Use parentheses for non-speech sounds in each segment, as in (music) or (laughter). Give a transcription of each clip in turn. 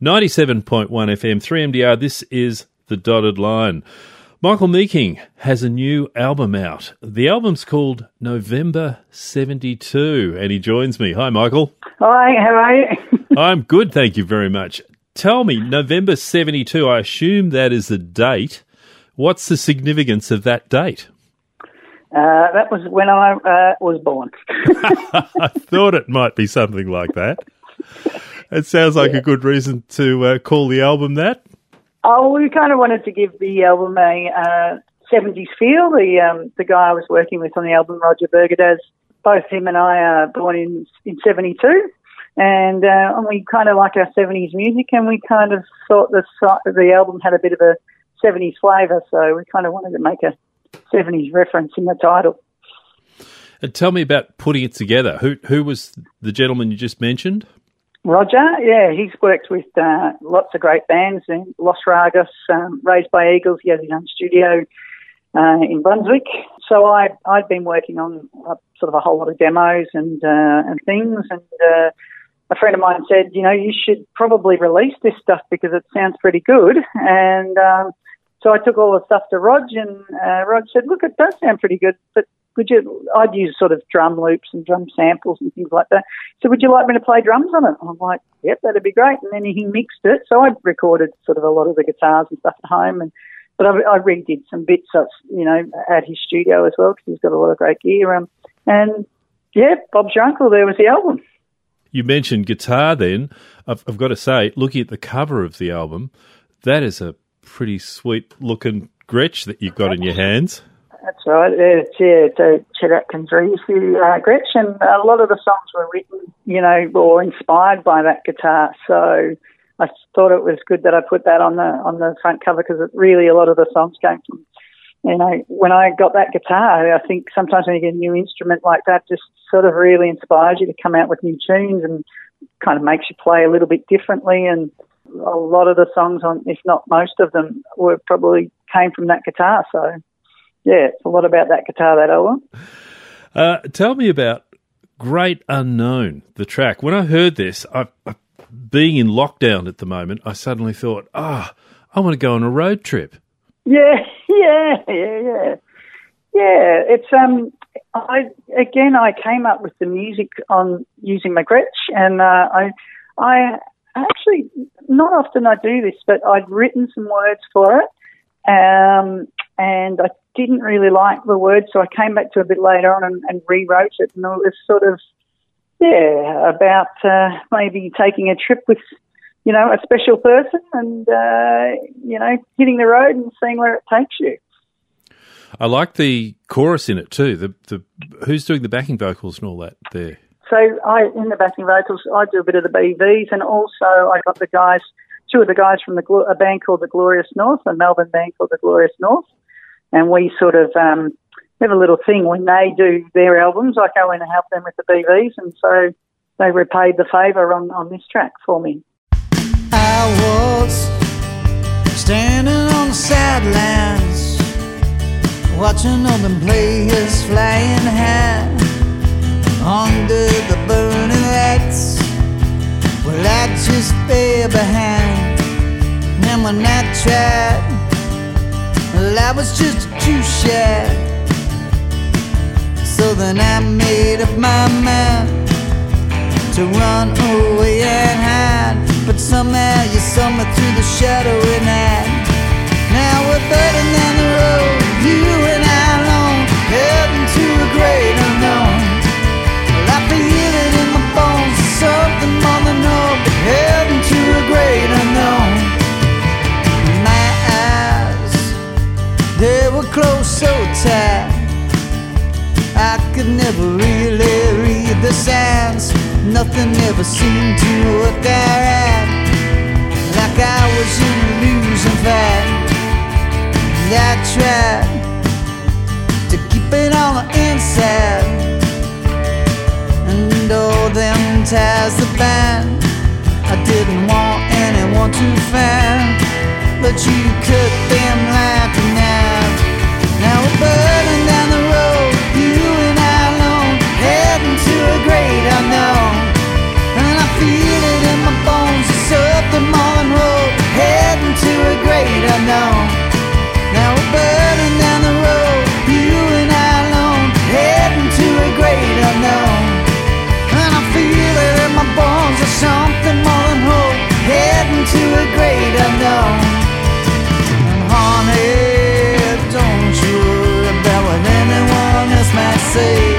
97.1 FM, 3MDR. This is The Dotted Line. Michael Meeking has a new album out. The album's called November 72, and he joins me. Hi, Michael. Hi, how are you? (laughs) I'm good, thank you very much. Tell me, November 72, I assume that is a date. What's the significance of that date? Uh, that was when I uh, was born. (laughs) I thought it might be something like that. It sounds like yeah. a good reason to uh, call the album that. Oh, we kind of wanted to give the album a uh, 70s feel. The um, the guy I was working with on the album, Roger Bergadaz, both him and I are born in in 72. And, uh, and we kind of like our 70s music, and we kind of thought the the album had a bit of a 70s flavour, so we kind of wanted to make a 70s reference in the title. And tell me about putting it together. Who who was the gentleman you just mentioned? Roger, yeah, he's worked with uh, lots of great bands in Los Ragas, um, Raised by Eagles. He has his own studio uh, in Brunswick. So I I'd been working on uh, sort of a whole lot of demos and uh, and things, and uh, a friend of mine said, you know, you should probably release this stuff because it sounds pretty good, and um, so I took all the stuff to Rog, and uh, Rog said, "Look, it does sound pretty good, but would you?" I'd use sort of drum loops and drum samples and things like that. So, would you like me to play drums on it? I'm like, "Yep, that'd be great." And then he mixed it, so I recorded sort of a lot of the guitars and stuff at home, and but I, I redid some bits, of, you know, at his studio as well because he's got a lot of great gear. Um, and yeah, Bob's your uncle. There was the album. You mentioned guitar. Then I've, I've got to say, looking at the cover of the album, that is a pretty sweet looking Gretsch that you've got in your hands. That's right. It's, yeah, it's Chet Atkins reissue uh, Gretsch, and a lot of the songs were written, you know, or inspired by that guitar. So I thought it was good that I put that on the on the front cover because really a lot of the songs came from. You know, when I got that guitar, I think sometimes when you get a new instrument like that, just sort of really inspires you to come out with new tunes and kind of makes you play a little bit differently. And a lot of the songs on, if not most of them, were probably came from that guitar. So, yeah, it's a lot about that guitar, that album. Uh, tell me about Great Unknown, the track. When I heard this, I, I, being in lockdown at the moment, I suddenly thought, ah, oh, I want to go on a road trip. Yeah, (laughs) yeah, yeah, yeah. Yeah, it's um. I again, I came up with the music on using my Gretsch, and uh, I, I actually, not often I do this, but I'd written some words for it, um, and I didn't really like the word, so I came back to a bit later on and, and rewrote it, and it was sort of, yeah, about uh, maybe taking a trip with, you know, a special person, and uh, you know, hitting the road and seeing where it takes you. I like the chorus in it too. The the who's doing the backing vocals and all that there. So I, in the backing vocals, I do a bit of the BVs, and also I got the guys, two of the guys from the a band called the Glorious North, a Melbourne band called the Glorious North, and we sort of um, have a little thing when they do their albums. I go in and help them with the BVs, and so they repaid the favour on on this track for me. I was standing on the sidelines, watching all them players flying high under the burning lights. Well, I just fell behind. And when I tried, well, I was just too shy. So then I made up my mind to run away and hide. But somehow you saw me through the shadowy night. Now we're burning down the road, you and I alone, heading to a great unknown Well, I feel it in my bones. Something more than hope, were closed so tight. I could never really read the signs. Nothing ever seemed to work out right. Like I was in a losing fight. I tried to keep it on the inside and all them ties the band. I didn't want anyone to find, but you cut them like great unknown. Honey, don't you rebel what anyone else might say.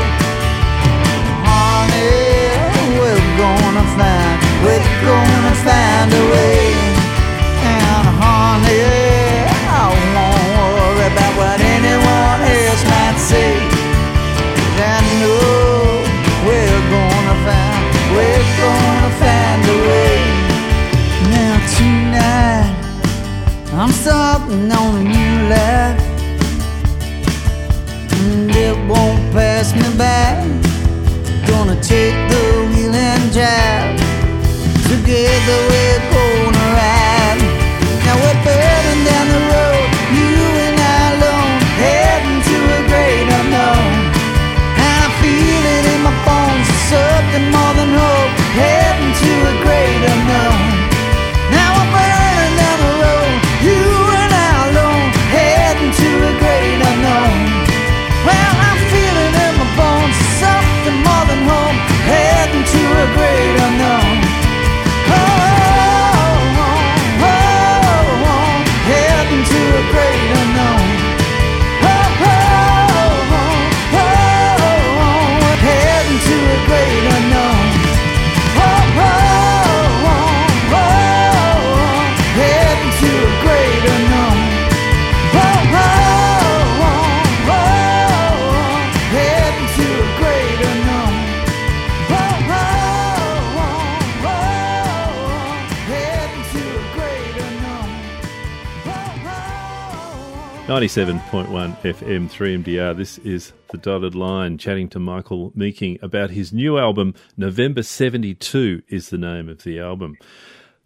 97.1 FM 3MDR. This is The Dotted Line, chatting to Michael Meeking about his new album, November 72 is the name of the album.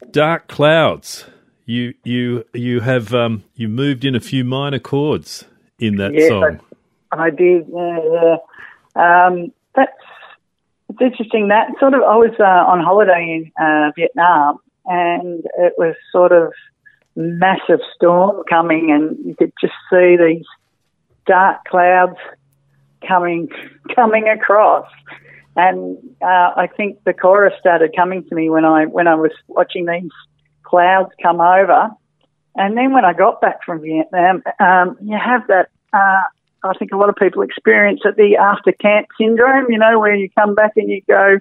Dark Clouds. You you you have um, you moved in a few minor chords in that Yes, song. I did. Yeah, yeah. Um, that's it's interesting. That sort of I was uh, on holiday in uh, Vietnam, and it was sort of massive storm coming, and you could just see these dark clouds coming (laughs) coming across. And uh, I think the chorus started coming to me when I when I was watching these clouds come over. And then when I got back from Vietnam, um, you have that. Uh, I think a lot of people experience it, the after camp syndrome. You know, where you come back and you go,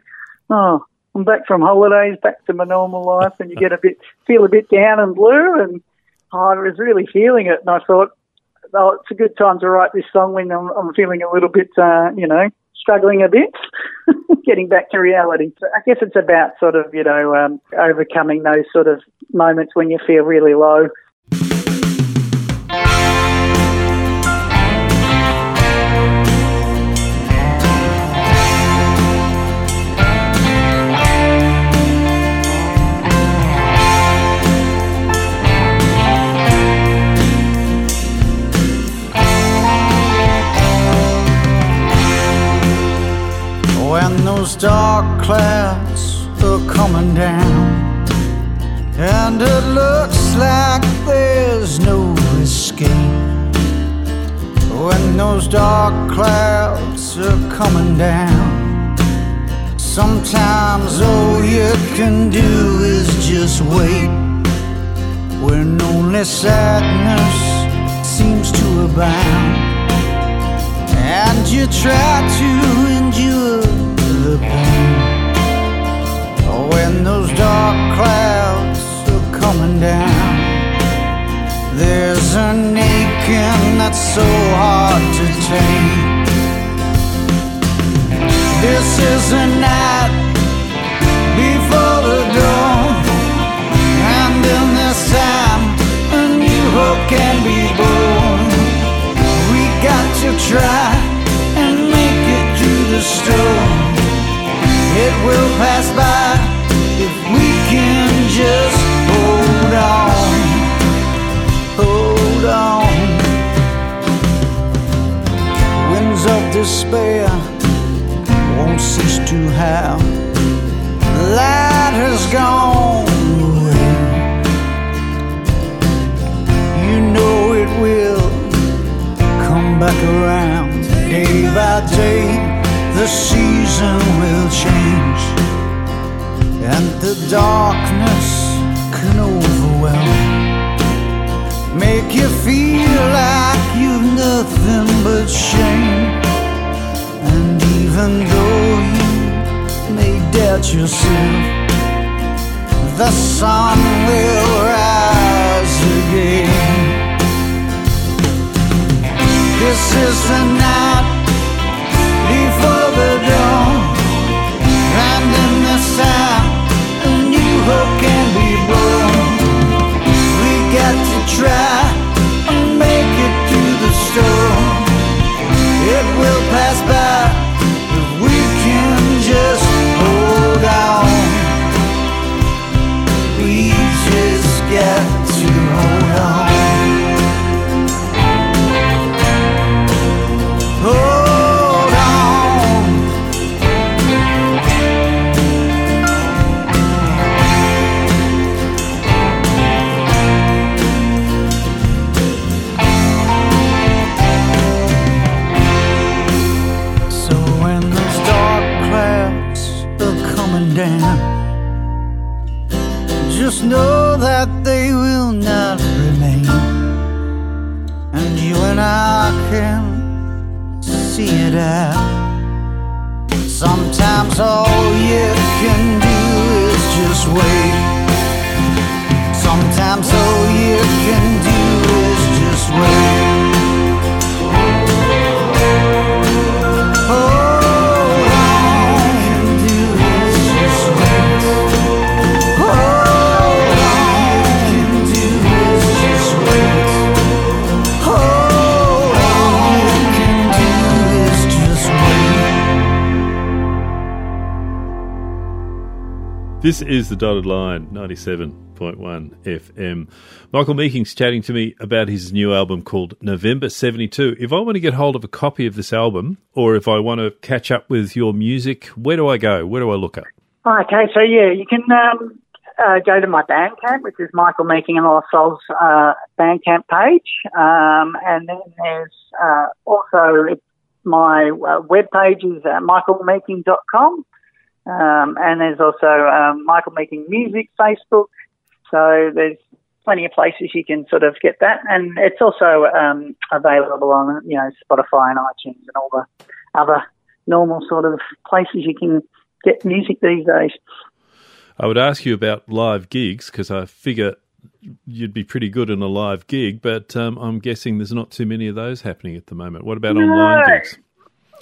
"Oh, I'm back from holidays, back to my normal life," and you get a bit, feel a bit down and blue. And I was really feeling it, and I thought, "Oh, it's a good time to write this song when I'm, I'm feeling a little bit, uh, you know, struggling a bit, (laughs) getting back to reality." So I guess it's about sort of, you know, um, overcoming those sort of moments when you feel really low. Those dark clouds are coming down. And it looks like there's no escape. When those dark clouds are coming down sometimes all you can do is just wait. When only sadness seems to abound. And you try to endure pain when those dark clouds are coming down. There's an aching that's so hard to tame. This is a night before the dawn, and in this time, a new hope can be born. We got to try and make it through the storm. It will pass by if we can just hold on. Hold on. Winds of despair won't cease to howl. The light has gone away. You know it will come back around day by day. The season will change, and the darkness can overwhelm. Make you feel like you've nothing but shame. And even though you may doubt yourself, the sun will rise again. This is the night the dawn. And in the A new hope can be born. We got to try And make it through the storm. It will pass just. Sometimes all you can do is just wait. This is the dotted line, 97.1 FM. Michael Meeking's chatting to me about his new album called November 72. If I want to get hold of a copy of this album, or if I want to catch up with your music, where do I go? Where do I look up? Okay, so yeah, you can um, uh, go to my Bandcamp, which is Michael Meeking and Lost Souls uh, Bandcamp page. Um, and then there's uh, also my uh, web page is uh, michaelmeeking.com. Um, and there's also um, Michael Meeking Music Facebook. So there's plenty of places you can sort of get that, and it's also um, available on you know Spotify and iTunes and all the other normal sort of places you can get music these days. I would ask you about live gigs because I figure you'd be pretty good in a live gig, but um, I'm guessing there's not too many of those happening at the moment. What about no. online gigs?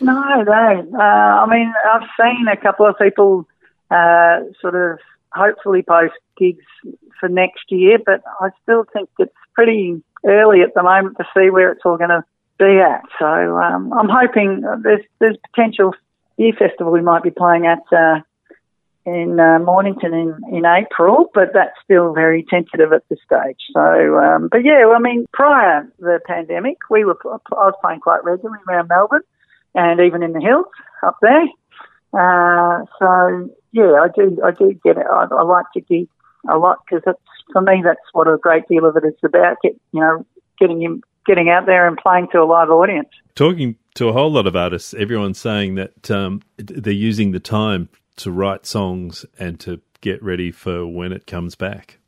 No, no. Uh, I mean, I've seen a couple of people uh, sort of hopefully post gigs for next year, but I still think it's pretty early at the moment to see where it's all going to be at. So um, I'm hoping there's there's potential year festival we might be playing at uh, in uh, Mornington in, in April, but that's still very tentative at this stage. So, um, but yeah, I mean, prior the pandemic, we were I was playing quite regularly around Melbourne and even in the hills up there. Uh, so yeah, I do I do get it. I, I like to gig a lot because that's for me that's what a great deal of it is about. Get you know getting him getting out there and playing to a live audience. Talking to a whole lot of artists, everyone's saying that um, they're using the time to write songs and to get ready for when it comes back.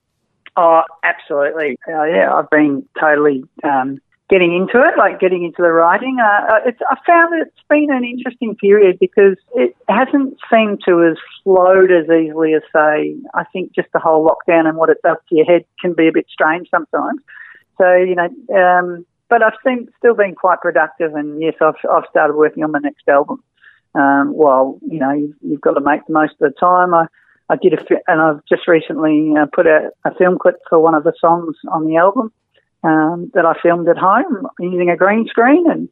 Oh, absolutely. Uh, yeah, I've been totally um, getting into it, like getting into the writing. Uh, uh, it's, I found it's been an interesting period because it hasn't seemed to have flowed as easily as, say, I think just the whole lockdown and what it does to your head can be a bit strange sometimes. So, you know, um, but I've seen, still been quite productive and yes, I've, I've started working on my next album. Um, well, you know, you've, you've got to make the most of the time. I, I did a, and I've just recently uh, put a, a film clip for one of the songs on the album um, that I filmed at home using a green screen. And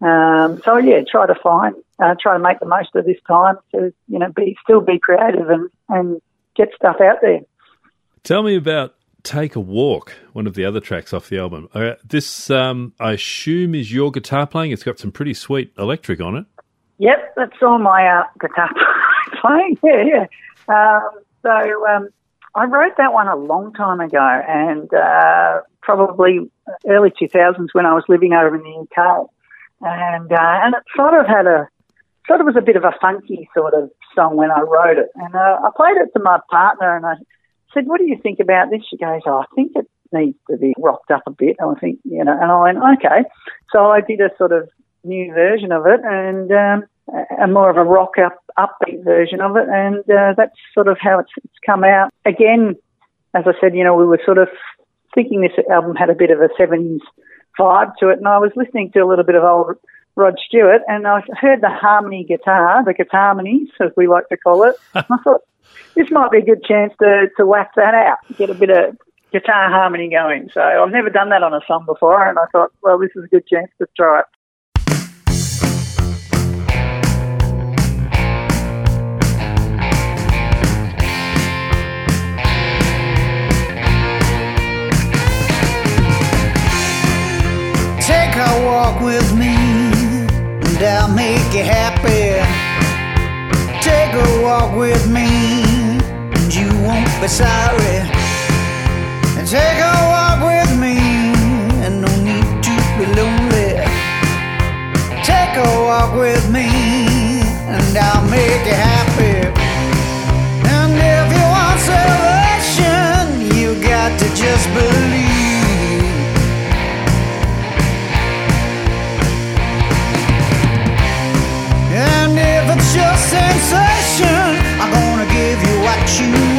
um, so, yeah, try to find, uh, try to make the most of this time to, you know, be still be creative and, and get stuff out there. Tell me about Take a Walk, one of the other tracks off the album. Uh, this, um, I assume, is your guitar playing. It's got some pretty sweet electric on it. Yep, that's all my uh, guitar (laughs) playing. Yeah, yeah. Um, so um, I wrote that one a long time ago, and uh, probably early 2000s when I was living over in the UK, and uh, and it sort of had a sort of was a bit of a funky sort of song when I wrote it, and uh, I played it to my partner, and I said, "What do you think about this?" She goes, oh, "I think it needs to be rocked up a bit." And I think, you know, and I went, "Okay," so I did a sort of new version of it, and um, a more of a rock up upbeat version of it, and uh, that's sort of how it's, it's come out. Again, as I said, you know, we were sort of thinking this album had a bit of a 70s vibe to it, and I was listening to a little bit of old Rod Stewart, and I heard the harmony guitar, the guitar harmonies, as we like to call it. (laughs) I thought this might be a good chance to, to whack that out, get a bit of guitar harmony going. So I've never done that on a song before, and I thought, well, this is a good chance to try it. Happy. Take a walk with me and you won't be sorry. Take a walk with me and no need to be lonely. Take a walk with me and I'll make you happy. And if you want salvation, trust your sensation. I'm gonna give you what you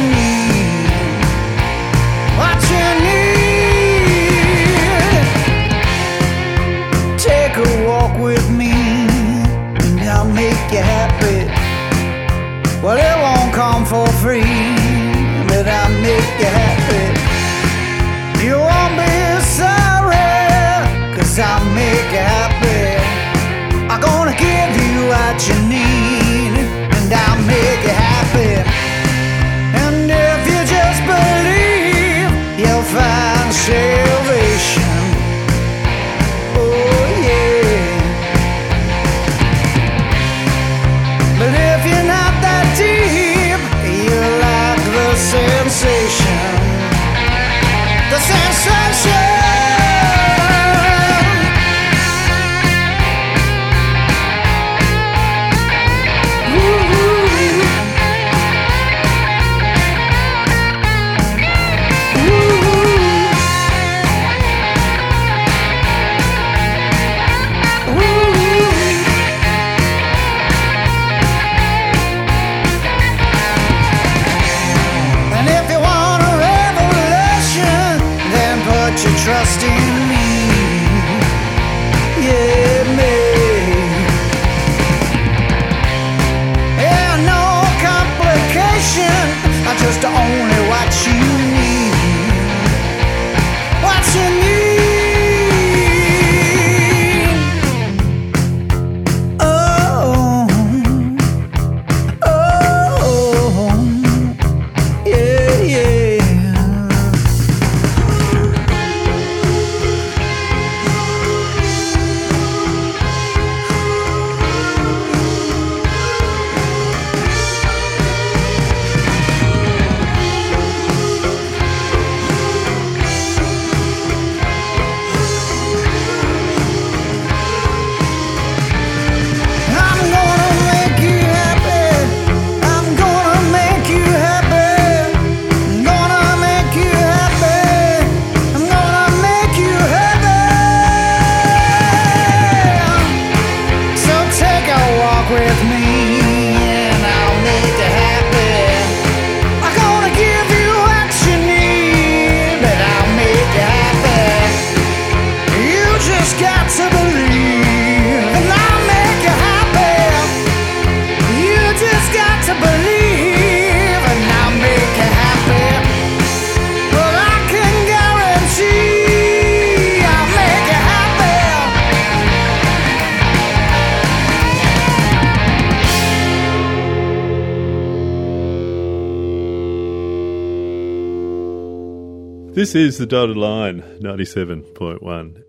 This is the dotted line, 97.1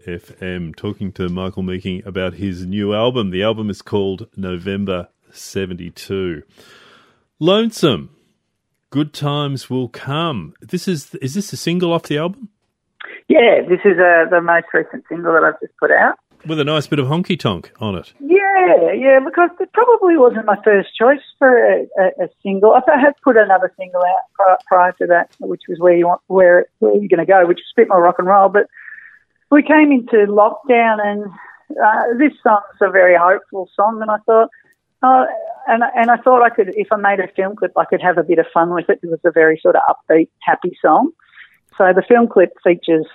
FM, talking to Michael Meeking about his new album. The album is called November 72. Lonesome. Good times will come. This is is this a single off the album? Yeah, this is uh, the most recent single that I've just put out. With a nice bit of honky tonk on it. Yeah, yeah, because it probably wasn't my first choice for a, a, a single. I had put another single out pri- prior to that, which was where you want where where you're going to go, which is bit more rock and roll. But we came into lockdown, and uh, this song's a very hopeful song, and I thought. Oh, and and I thought I could, if I made a film clip, I could have a bit of fun with it. It was a very sort of upbeat, happy song. So the film clip features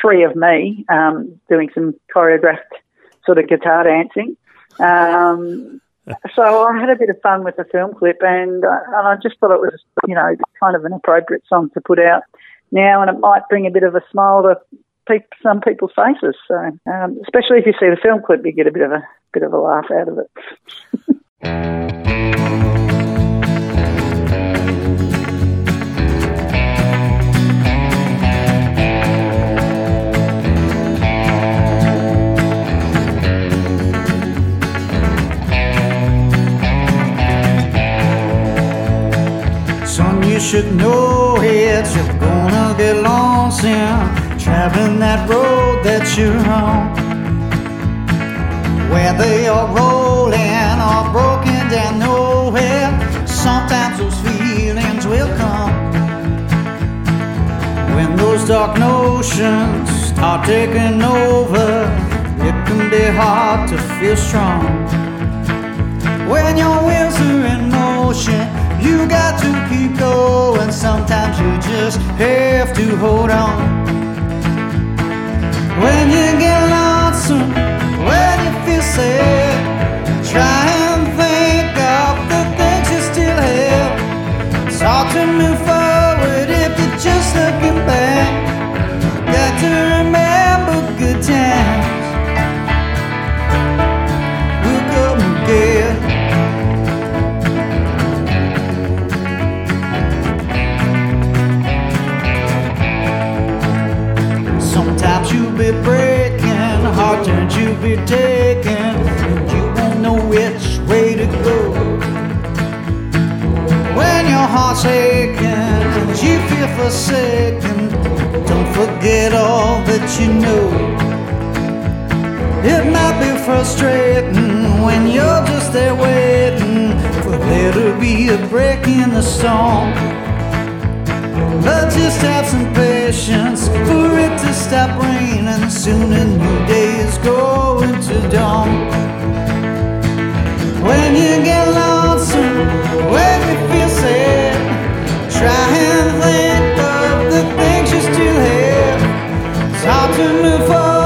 three of me um, doing some choreographed sort of guitar dancing. Um, so I had a bit of fun with the film clip, and uh, and I just thought it was you know kind of an appropriate song to put out now, and it might bring a bit of a smile to pe- some people's faces. So um, especially if you see the film clip, you get a bit of a bit of a laugh out of it. (laughs) it. You're gonna get lonesome traveling that road that you're on. Whether you're rolling or broken down nowhere, sometimes those feelings will come. When those dark notions start taking over, it can be hard to feel strong. When your wheels are in motion, you got to keep going. Sometimes you just have to hold on. When you get forsaken, don't forget all that you know. It might be frustrating when you're just there waiting for there to be a break in the song. But just have some patience for it to stop raining. Soon a new day is going to dawn. When you get lonesome, when you feel sad, try and think of the things